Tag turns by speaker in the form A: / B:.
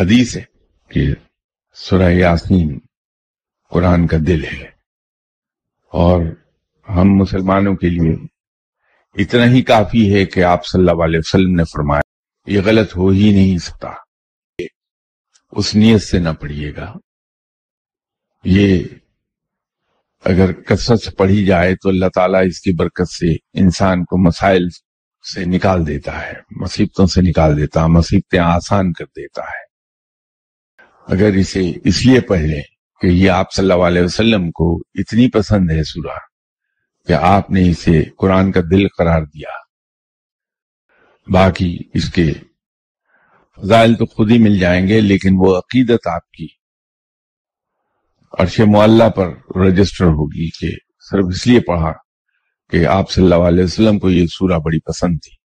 A: حدیث ہے کہ سورہ یاسین قرآن کا دل ہے۔ اور ہم مسلمانوں کے لیے اتنا ہی کافی ہے کہ آپ صلی اللہ علیہ وسلم نے فرمایا، یہ غلط ہو ہی نہیں سکتا۔ اس نیت سے نہ پڑھیے گا۔ یہ اگر کثرت سے پڑھی جائے تو اللہ تعالیٰ اس کی برکت سے انسان کو مسائل سے نکال دیتا ہے، مصیبتوں سے نکال دیتا ہے، مصیبتیں آسان کر دیتا ہے۔ اگر اسے اس لیے پڑھ لیں کہ یہ آپ صلی اللہ علیہ وسلم کو اتنی پسند ہے سورہ کہ آپ نے اسے قرآن کا دل قرار دیا۔ باقی اس کے فضائل تو خود ہی مل جائیں گے، لیکن وہ عقیدت آپ کی۔ عرش معلّہ پر رجسٹر ہوگی کہ صرف اس لیے پڑھا کہ آپ صلی اللہ علیہ وسلم کو یہ سورہ بڑی پسند تھی۔